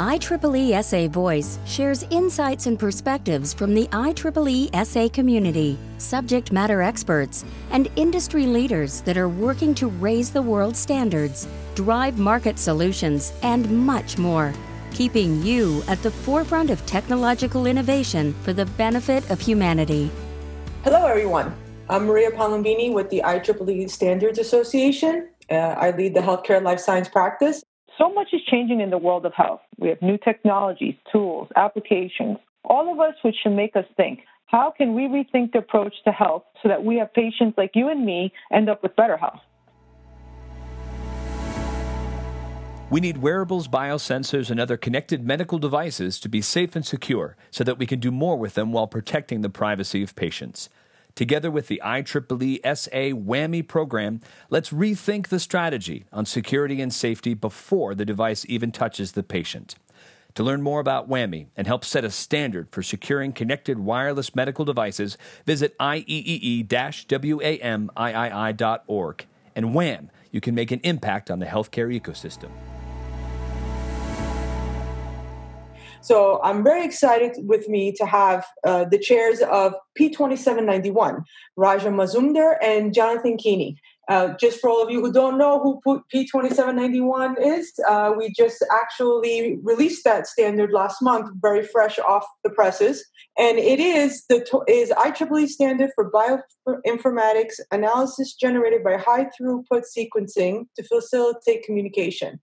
IEEE SA Voice shares insights and perspectives from the IEEE SA community, subject matter experts, and industry leaders that are working to raise the world's standards, drive market solutions, and much more, keeping you at the forefront of technological innovation for the benefit of humanity. Hello, everyone. I'm Maria Palombini with the IEEE Standards Association. Uh, I lead the healthcare life science practice so much is changing in the world of health. We have new technologies, tools, applications, all of us which should make us think how can we rethink the approach to health so that we have patients like you and me end up with better health? We need wearables, biosensors, and other connected medical devices to be safe and secure so that we can do more with them while protecting the privacy of patients. Together with the IEEE SA Whammy program, let's rethink the strategy on security and safety before the device even touches the patient. To learn more about Whammy and help set a standard for securing connected wireless medical devices, visit IEEE-WAMIII.org. And wham, you can make an impact on the healthcare ecosystem. So I'm very excited with me to have uh, the chairs of P2791, Raja Mazumder and Jonathan Keeney. Uh, just for all of you who don't know who P2791 is, uh, we just actually released that standard last month, very fresh off the presses, and it is the is IEEE standard for bioinformatics analysis generated by high throughput sequencing to facilitate communication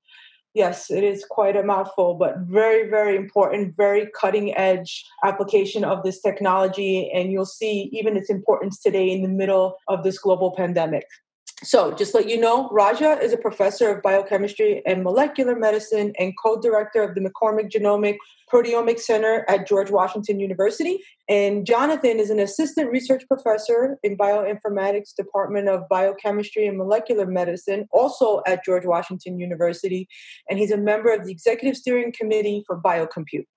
yes, it is quite a mouthful, but very, very important, very cutting edge application of this technology. And you'll see even its importance today in the middle of this global pandemic. So, just let you know, Raja is a professor of biochemistry and molecular medicine and co director of the McCormick Genomic Proteomic Center at George Washington University. And Jonathan is an assistant research professor in bioinformatics, Department of Biochemistry and Molecular Medicine, also at George Washington University. And he's a member of the Executive Steering Committee for Biocompute.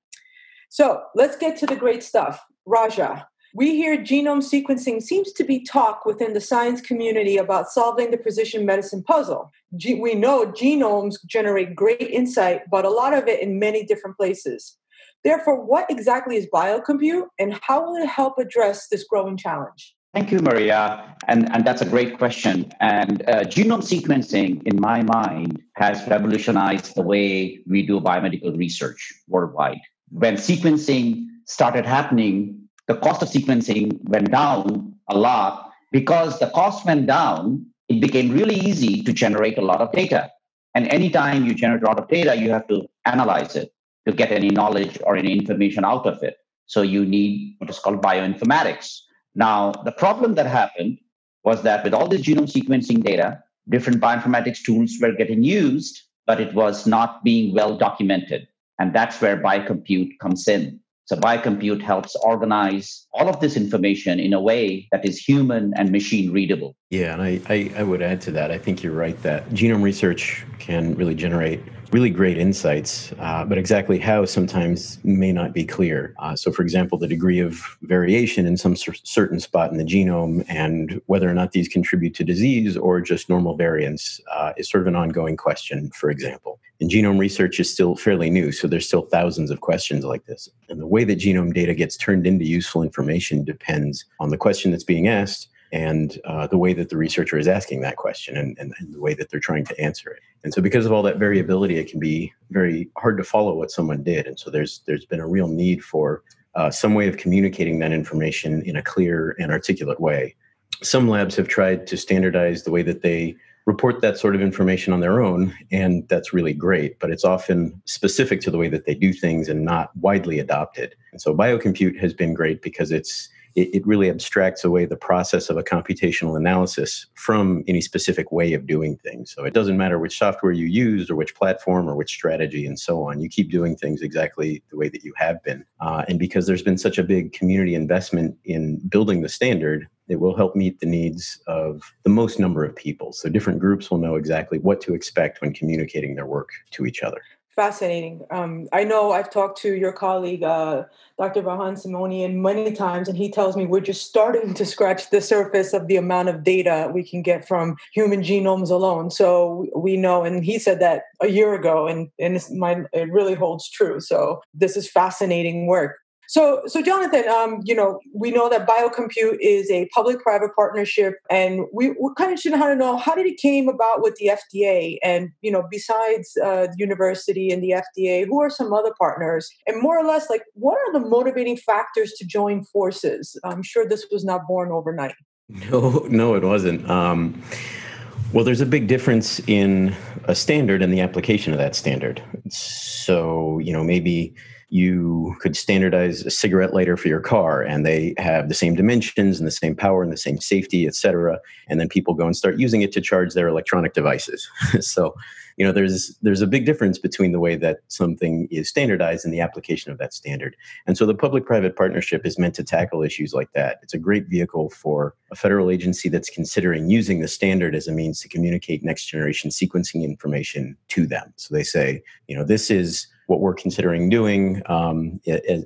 So, let's get to the great stuff. Raja, we hear genome sequencing seems to be talk within the science community about solving the precision medicine puzzle. G- we know genomes generate great insight, but a lot of it in many different places. Therefore, what exactly is biocompute and how will it help address this growing challenge? Thank you, Maria. And, and that's a great question. And uh, genome sequencing, in my mind, has revolutionized the way we do biomedical research worldwide. When sequencing started happening the cost of sequencing went down a lot. Because the cost went down, it became really easy to generate a lot of data. And anytime you generate a lot of data, you have to analyze it to get any knowledge or any information out of it. So you need what is called bioinformatics. Now, the problem that happened was that with all this genome sequencing data, different bioinformatics tools were getting used, but it was not being well documented. And that's where biocompute comes in. So biocompute helps organize all of this information in a way that is human and machine readable. Yeah, and I, I, I, would add to that. I think you're right that genome research can really generate really great insights, uh, but exactly how sometimes may not be clear. Uh, so, for example, the degree of variation in some cer- certain spot in the genome and whether or not these contribute to disease or just normal variants uh, is sort of an ongoing question, for example. And genome research is still fairly new, so there's still thousands of questions like this. And the way that genome data gets turned into useful information depends on the question that's being asked and uh, the way that the researcher is asking that question and, and, and, the way that they're trying to answer it. And so because of all that variability, it can be very hard to follow what someone did. And so there's there's been a real need for uh, some way of communicating that information in a clear and articulate way. Some labs have tried to standardize the way that they report that sort of information on their own, and that's really great, but it's often specific to the way that they do things and not widely adopted. And so biocompute has been great because it's it, it really abstracts away the process of a computational analysis from any specific way of doing things. So it doesn't matter which software you use or which platform or which strategy and so on. You keep doing things exactly the way that you have been. Uh, and because there's been such a big community investment in building the standard, it will help meet the needs of the most number of people. So different groups will know exactly what to expect when communicating their work to each other. Fascinating. Um, I know I've talked to your colleague, uh, Dr. Vahan Simonyan, many times, and he tells me we're just starting to scratch the surface of the amount of data we can get from human genomes alone. So we know, and he said that a year ago, and, and my, it really holds true. So this is fascinating work. So, so Jonathan, um, you know, we know that BioCompute is a public-private partnership, and we, we kind of should want to know how did it came about with the FDA, and you know, besides uh, the university and the FDA, who are some other partners, and more or less, like, what are the motivating factors to join forces? I'm sure this was not born overnight. No, no, it wasn't. Um, well, there's a big difference in a standard and the application of that standard. So, you know, maybe you could standardize a cigarette lighter for your car and they have the same dimensions and the same power and the same safety et cetera and then people go and start using it to charge their electronic devices. So you know there's there's a big difference between the way that something is standardized and the application of that standard. And so the public private partnership is meant to tackle issues like that. It's a great vehicle for a federal agency that's considering using the standard as a means to communicate next generation sequencing information to them. So they say you know this is what we're considering doing um,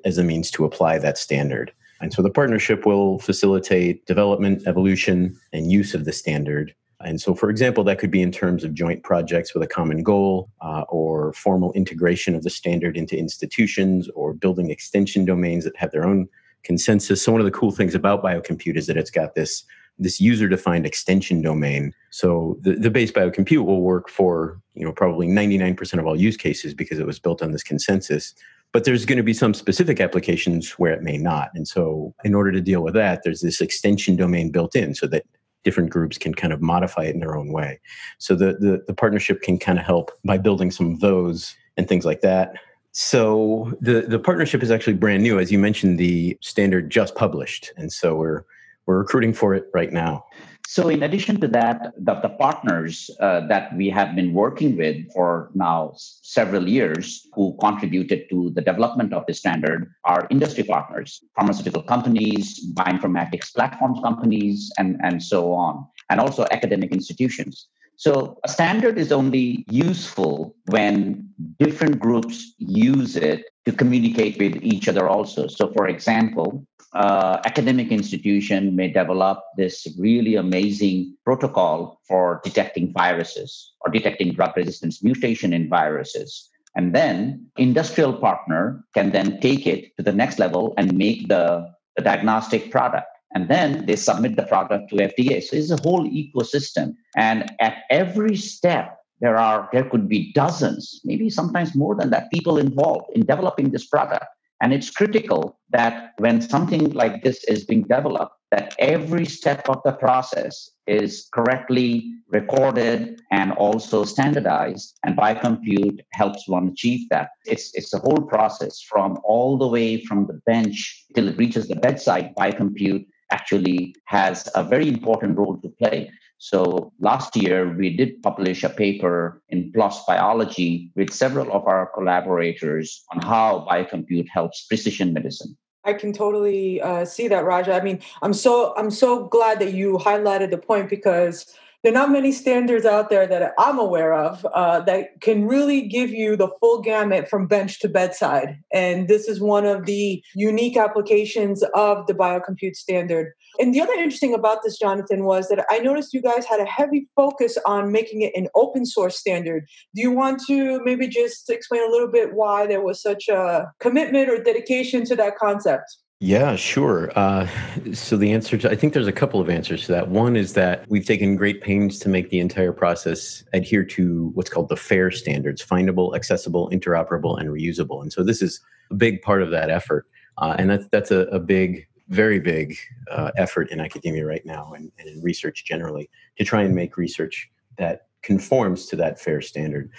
as, a means to apply that standard. And so the partnership will facilitate development, evolution, and use of the standard. And so, for example, that could be in terms of joint projects with a common goal, uh, or formal integration of the standard into institutions, or building extension domains that have their own consensus. So, one of the cool things about BioCompute is that it's got this this user defined extension domain. So the, the base biocompute will work for, you know, probably 99% of all use cases because it was built on this consensus. But there's going to be some specific applications where it may not. And so in order to deal with that, there's this extension domain built in so that different groups can kind of modify it in their own way. So the, the, the partnership can kind of help by building some of those and things like that. So the the partnership is actually brand new. As you mentioned, the standard just published, and so we're we're recruiting for it right now. So, in addition to that, the, the partners uh, that we have been working with for now several years who contributed to the development of the standard are industry partners, pharmaceutical companies, bioinformatics platforms companies, and, and so on, and also academic institutions. So, a standard is only useful when different groups use it to communicate with each other also. So, for example, uh, academic institution may develop this really amazing protocol for detecting viruses or detecting drug resistance mutation in viruses. And then industrial partner can then take it to the next level and make the, the diagnostic product. And then they submit the product to FDA. So it's a whole ecosystem. And at every step, there are there could be dozens, maybe sometimes more than that, people involved in developing this product. And it's critical that when something like this is being developed, that every step of the process is correctly recorded and also standardized. And BioCompute helps one achieve that. It's, it's a whole process from all the way from the bench till it reaches the bedside. BioCompute actually has a very important role to play. So last year, we did publish a paper in PLOS Biology with several of our collaborators on how biocompute helps precision medicine. I can totally uh, see that, Raja. I mean, I'm so I'm so glad that you highlighted the point because there are not many standards out there that I'm aware of uh, that can really give you the full gamut from bench to bedside. And this is one of the unique applications of the biocompute standard. And the other interesting about this, Jonathan, was that I noticed you guys had a heavy focus on making it an open source standard. Do you want to maybe just explain a little bit why there was such a commitment or dedication to that concept? Yeah, sure. Uh, so the answer to, I think there's a couple of answers to that. One is that we've taken great pains to make the entire process adhere to what's called the FAIR standards findable, accessible, interoperable, and reusable. And so this is a big part of that effort. Uh, and that's, that's a, a, big, very big uh, effort in academia right now and, and in research generally to try and make research that conforms to that FAIR standard.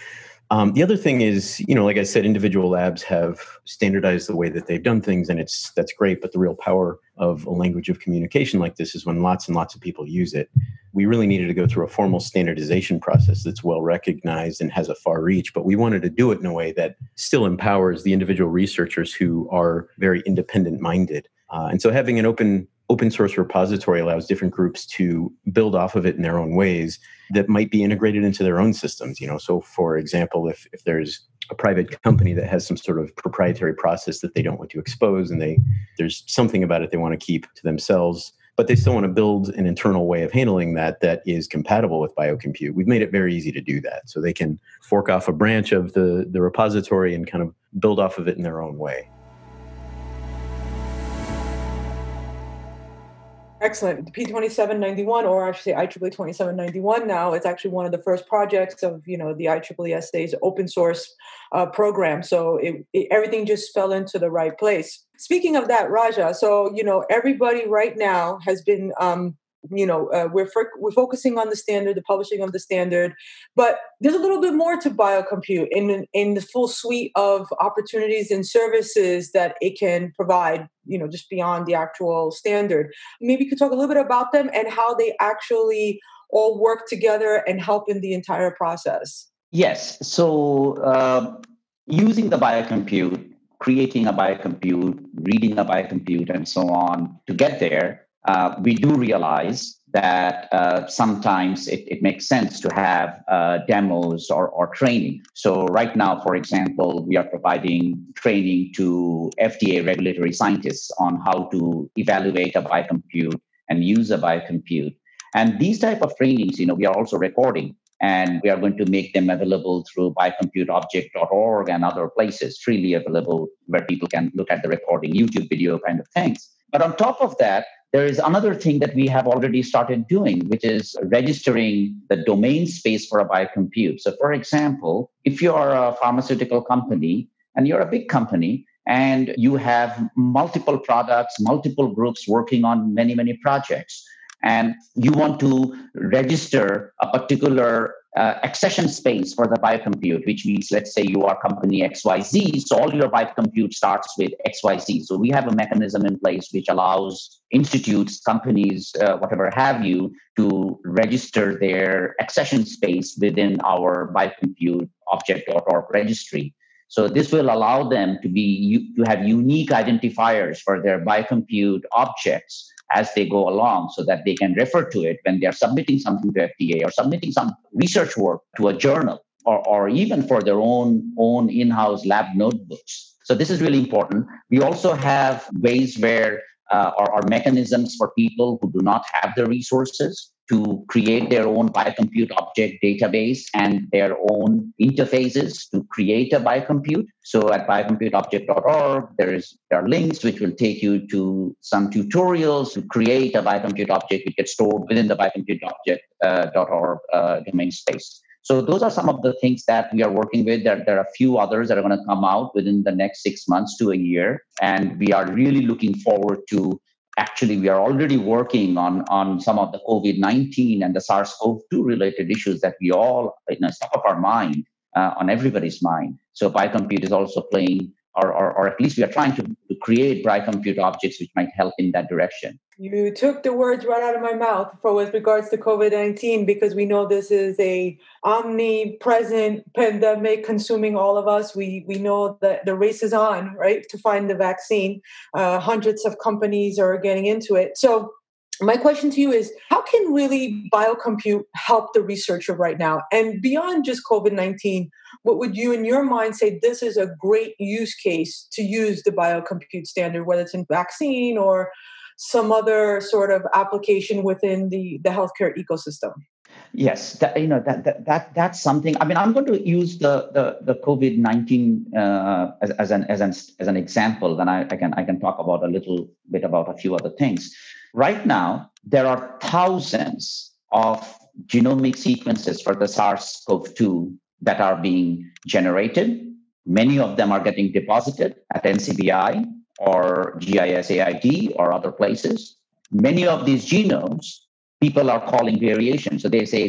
Um, the other thing is, you know, like I said, individual labs have standardized the way that they've done things, and it's that's great. But the real power of a language of communication like this is when lots and lots of people use it. We really needed to go through a formal standardization process that's well recognized and has a far reach, but we wanted to do it in a way that still empowers the individual researchers who are very independent minded. Uh, and so having an open open source repository allows different groups to build off of it in their own ways that might be integrated into their own systems you know? So for example if, if there's a private company that has some sort of proprietary process that they don't want to expose and they there's something about it they want to keep to themselves but they still want to build an internal way of handling that that is compatible with biocompute we've made it very easy to do that. So they can fork off a branch of the the repository and kind of build off of it in their own way Excellent. P2791, or I should say IEEE 2791 now, it's actually one of the first projects of, you know, the IEEE SA's open source uh, program. So it, it, everything just fell into the right place. Speaking of that, Raja, so, you know, everybody right now has been um, you know uh, we're we're focusing on the standard the publishing of the standard but there's a little bit more to biocompute in in the full suite of opportunities and services that it can provide you know just beyond the actual standard. Maybe you could talk a little bit about them and how they actually all work together and help in the entire process. Yes so uh, using the biocompute creating a biocompute reading a biocompute and so on to get there uh, we do realize that uh, sometimes it, it, makes sense to have uh, demos or, or, training. So, right now, for example, we are providing training to FDA regulatory scientists on how to evaluate a biocompute and use a biocompute. And these type of trainings, you know, we are also recording and we are going to make them available through biocomputeobject.org and other places, freely available where people can look at the recording, YouTube video kind of things. But on top of that, there is another thing that we have already started doing, which is registering the domain space for a biocompute. So, for example, if you are a pharmaceutical company and you're a big company and you have multiple products, multiple groups working on many, many projects, and you want to register a particular uh, accession space for the biocompute, which means, let's say you are company XYZ, so all your biocompute starts with XYZ. So we have a mechanism in place which allows institutes, companies, uh, whatever have you, to register their accession space within our biocompute object.org registry. So this will allow them to be to have unique identifiers for their biocompute objects as they go along so that they can refer to it when they're submitting something to FDA or submitting some research work to a journal or, or even for their own, own in-house lab notebooks. So this is really important. We also have ways where uh, or, or mechanisms for people who do not have the resources to create their own biocompute object database and their own interfaces to create a biocompute. So at biocomputeobject.org, there is there are links which will take you to some tutorials to create a biocompute object which gets stored within the biocomputeobject.org uh, uh, domain space. So those are some of the things that we are working with. There, there are a few others that are going to come out within the next six months to a year. And we are really looking forward to actually we are already working on on some of the covid-19 and the sars-cov-2 related issues that we all you know top of our mind uh, on everybody's mind. So biocompute is also playing or, or, or at least we are trying to, to create biocompute objects which might help in that direction you took the words right out of my mouth for with regards to COVID-19 because we know this is a omnipresent pandemic consuming all of us. We we know that the race is on, right, to find the vaccine. Uh, hundreds of companies are getting into it. So my question to you is how can really biocompute help the researcher right now and beyond just covid-19 what would you in your mind say this is a great use case to use the biocompute standard whether it's in vaccine or some other sort of application within the, the healthcare ecosystem? Yes, that, you know that, that that that's something. I mean, I'm going to use the the, the COVID nineteen uh, as, as an as an as an example. Then I, I can I can talk about a little bit about a few other things. Right now, there are thousands of genomic sequences for the SARS-CoV-2 that are being generated. Many of them are getting deposited at NCBI or GISAID or other places. Many of these genomes, people are calling variations. So they say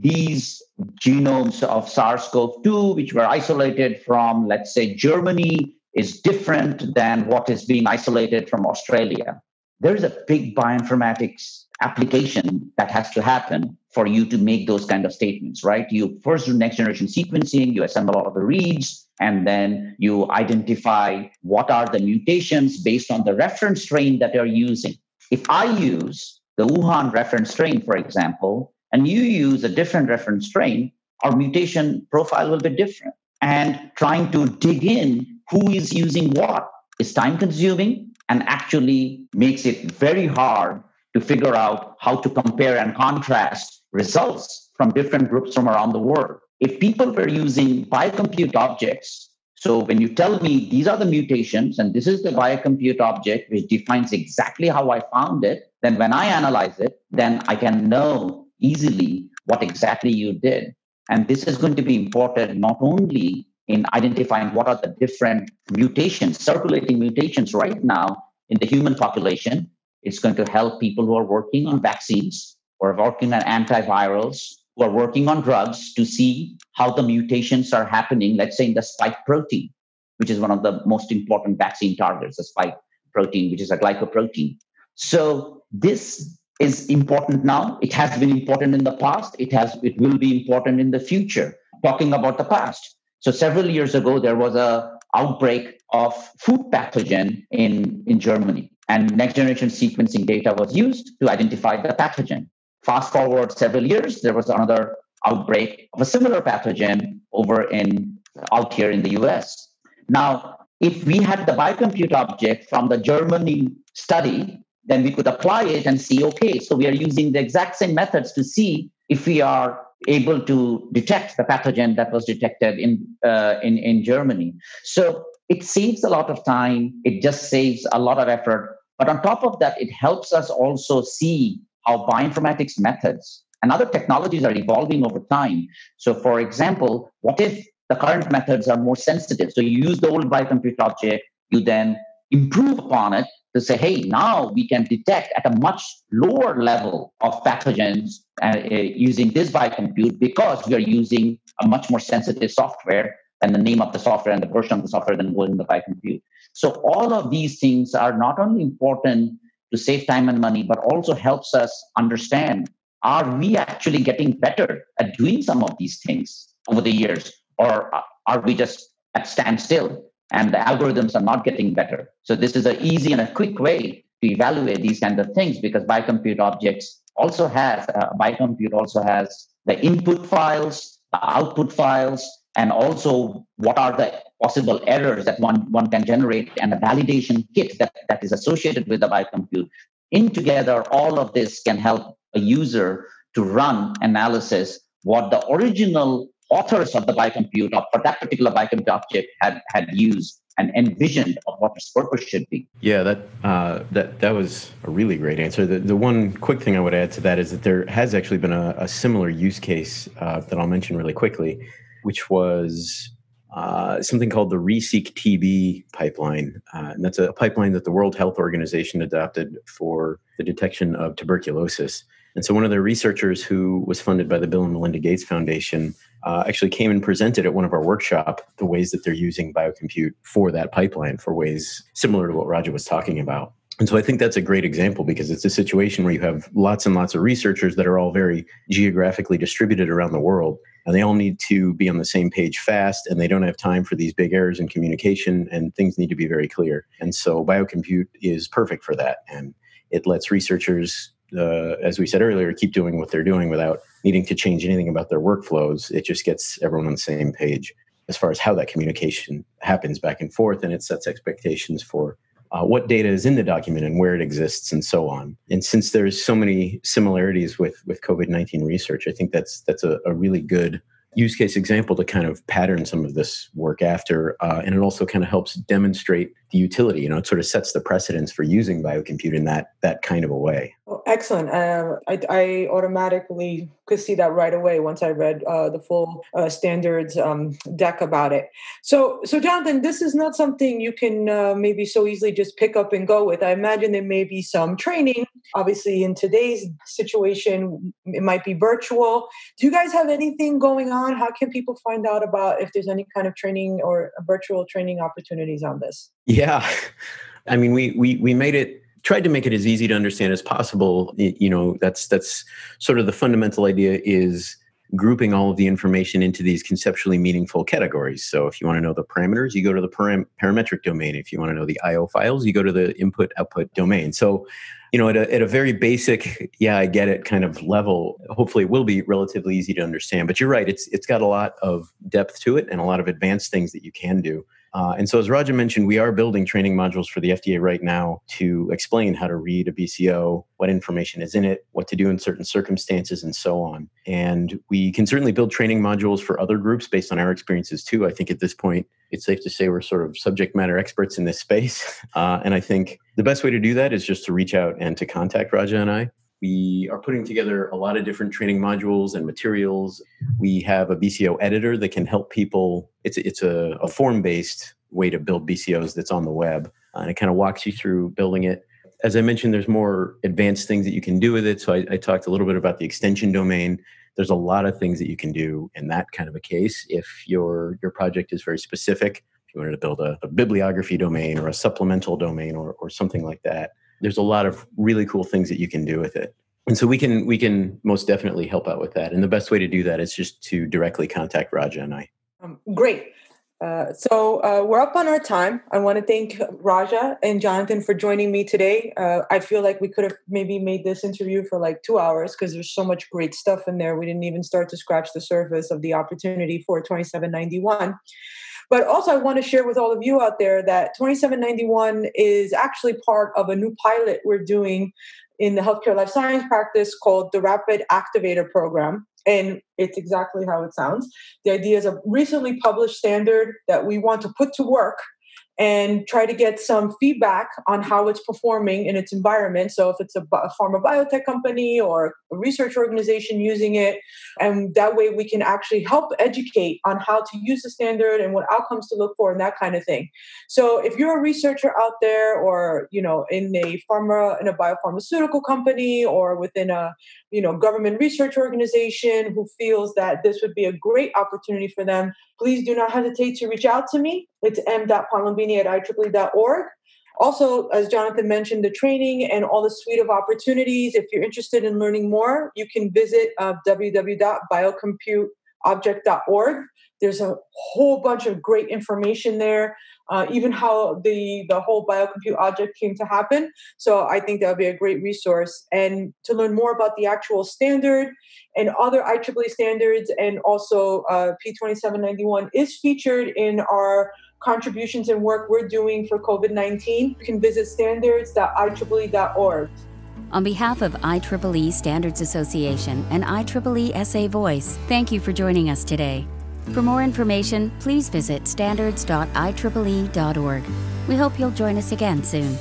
these genomes of SARS CoV 2, which were isolated from, let's say, Germany, is different than what is being isolated from Australia. There is a big bioinformatics application that has to happen for you to make those kind of statements, right? You first do next generation sequencing, you assemble all of the reads, and then you identify what are the mutations based on the reference strain that you're using. if I use the Wuhan reference strain, for example, and you use a different reference strain, our mutation profile will be different. And trying to dig in who is using what is time consuming and actually makes it very hard to figure out how to compare and contrast results from different groups from around the world. If people were using biocompute objects, so when you tell me these are the mutations and this is the biocompute object which defines exactly how I found it, then when I analyze it, then I can know easily what exactly you did. And this is going to be important not only in identifying what are the different mutations, circulating mutations right now in the human population. It's going to help people who are working on vaccines or working on antivirals, who are working on drugs to see how the mutations are happening, let's say in the spike protein, which is one of the most important vaccine targets, the spike protein, which is a glycoprotein. So this is important now. It has been important in the past. It has it will be important in the future. Talking about the past. So several years ago, there was a outbreak of food pathogen in, in Germany. And next generation sequencing data was used to identify the pathogen. Fast forward several years, there was another outbreak of a similar pathogen over in out here in the US. Now, if we had the biocompute object from the Germany study, then we could apply it and see, okay, so we are using the exact same methods to see if we are able to detect the pathogen that was detected in, uh, in, in Germany. So it saves a lot of time, it just saves a lot of effort. But on top of that, it helps us also see how bioinformatics methods and other technologies are evolving over time. So, for example, what if the current methods are more sensitive? So, you use the old biocompute object, you then improve upon it to say, hey, now we can detect at a much lower level of pathogens uh, uh, using this biocompute because we are using a much more sensitive software and the name of the software and the version of the software than was in the biocompute. So all of these things are not only important to save time and money, but also helps us understand are we actually getting better at doing some of these things over the years, or are we just at standstill? And the algorithms are not getting better. So this is an easy and a quick way to evaluate these kind of things because biocompute objects also has uh, biocompute also has the input files, the output files, and also what are the possible errors that one, one can generate and a validation kit that, that is associated with the biocompute. In together, all of this can help a user to run analysis what the original authors of the biocompute or for that particular biocompute object had, had used and envisioned of what its purpose should be. Yeah, that uh, that that was a really great answer. The, the one quick thing I would add to that is that there has actually been a, a similar use case uh, that I'll mention really quickly, which was uh, something called the ReSeq TB pipeline. Uh, and that's a pipeline that the World Health Organization adopted for the detection of tuberculosis. And so one of the researchers who was funded by the Bill and Melinda Gates Foundation uh, actually came and presented at one of our workshop the ways that they're using biocompute for that pipeline for ways similar to what Raja was talking about. And so I think that's a great example because it's a situation where you have lots and lots of researchers that are all very geographically distributed around the world. And they all need to be on the same page fast, and they don't have time for these big errors in communication, and things need to be very clear. And so biocompute is perfect for that. And it lets researchers uh, as we said earlier, keep doing what they're doing without needing to change anything about their workflows. It just gets everyone on the same page as far as how that communication happens back and forth, and it sets expectations for uh, what data is in the document and where it exists, and so on. And since there's so many similarities with with COVID nineteen research, I think that's that's a, a really good use case example to kind of pattern some of this work after. Uh, and it also kind of helps demonstrate the utility. You know, it sort of sets the precedence for using biocompute in that that kind of a way. Oh, excellent. Uh, I, I, automatically could see that right away once I read uh, the full uh, standards um, deck about it. So, so Jonathan, this is not something you can uh, maybe so easily just pick up and go with. I imagine there may be some training. Obviously, in today's situation, it might be virtual. Do you guys have anything going on? How can people find out about if there's any kind of training or virtual training opportunities on this? Yeah, I mean, we we we made it tried to make it as easy to understand as possible. You know, that's that's sort of the fundamental idea is grouping all of the information into these conceptually meaningful categories. So if you want to know the parameters, you go to the param- parametric domain. If you want to know the IO files, you go to the input output domain. So you know, at a, at a very basic, yeah, I get it kind of level, hopefully it will be relatively easy to understand. But you're right, it's it's got a lot of depth to it and a lot of advanced things that you can do. Uh, and so, as Raja mentioned, we are building training modules for the FDA right now to explain how to read a BCO, what information is in it, what to do in certain circumstances, and so on. And we can certainly build training modules for other groups based on our experiences too. I think at this point, it's safe to say we're sort of subject matter experts in this space. Uh, and I think the best way to do that is just to reach out and to contact Raja and I. We are putting together a lot of different training modules and materials. We have a BCO editor that can help people. It's, it's a, a form based way to build BCOs that's on the web. Uh, and it kind of walks you through building it. As I mentioned, there's more advanced things that you can do with it. So I, I talked a little bit about the extension domain. There's a lot of things that you can do in that kind of a case if your your project is very specific. If you wanted to build a, a bibliography domain or a supplemental domain or, or something like that, there's a lot of really cool things that you can do with it and so we can we can most definitely help out with that and the best way to do that is just to directly contact raja and i um, great uh, so uh, we're up on our time. I want to thank Raja and Jonathan for joining me today. Uh, I feel like we could have maybe made this interview for like two hours because there's so much great stuff in there. We didn't even start to scratch the surface of the opportunity for 2791. But also, I want to share with all of you out there that 2791 is actually part of a new pilot we're doing in the healthcare life science practice called the Rapid Activator Program. And it's exactly how it sounds. The idea is a recently published standard that we want to put to work and try to get some feedback on how it's performing in its environment. So, if it's a, a pharma biotech company or a research organization using it, and that way we can actually help educate on how to use the standard and what outcomes to look for and that kind of thing. So, if you're a researcher out there, or you know, in a pharma in a biopharmaceutical company, or within a you know government research organization who feels that this would be a great opportunity for them please do not hesitate to reach out to me. It's m.palombini at IEEE.org. Also, as Jonathan mentioned, the training and all the suite of opportunities. If you're interested in learning more, you can visit uh, www.biocomputeobject.org. There's a whole bunch of great information there, uh, even how the, the whole biocompute object came to happen. So I think that would be a great resource. And to learn more about the actual standard and other IEEE standards and also uh, P2791 is featured in our contributions and work we're doing for COVID 19. You can visit standards.ieee.org. On behalf of IEEE Standards Association and IEEE SA Voice, thank you for joining us today. For more information, please visit standards.ieee.org. We hope you'll join us again soon.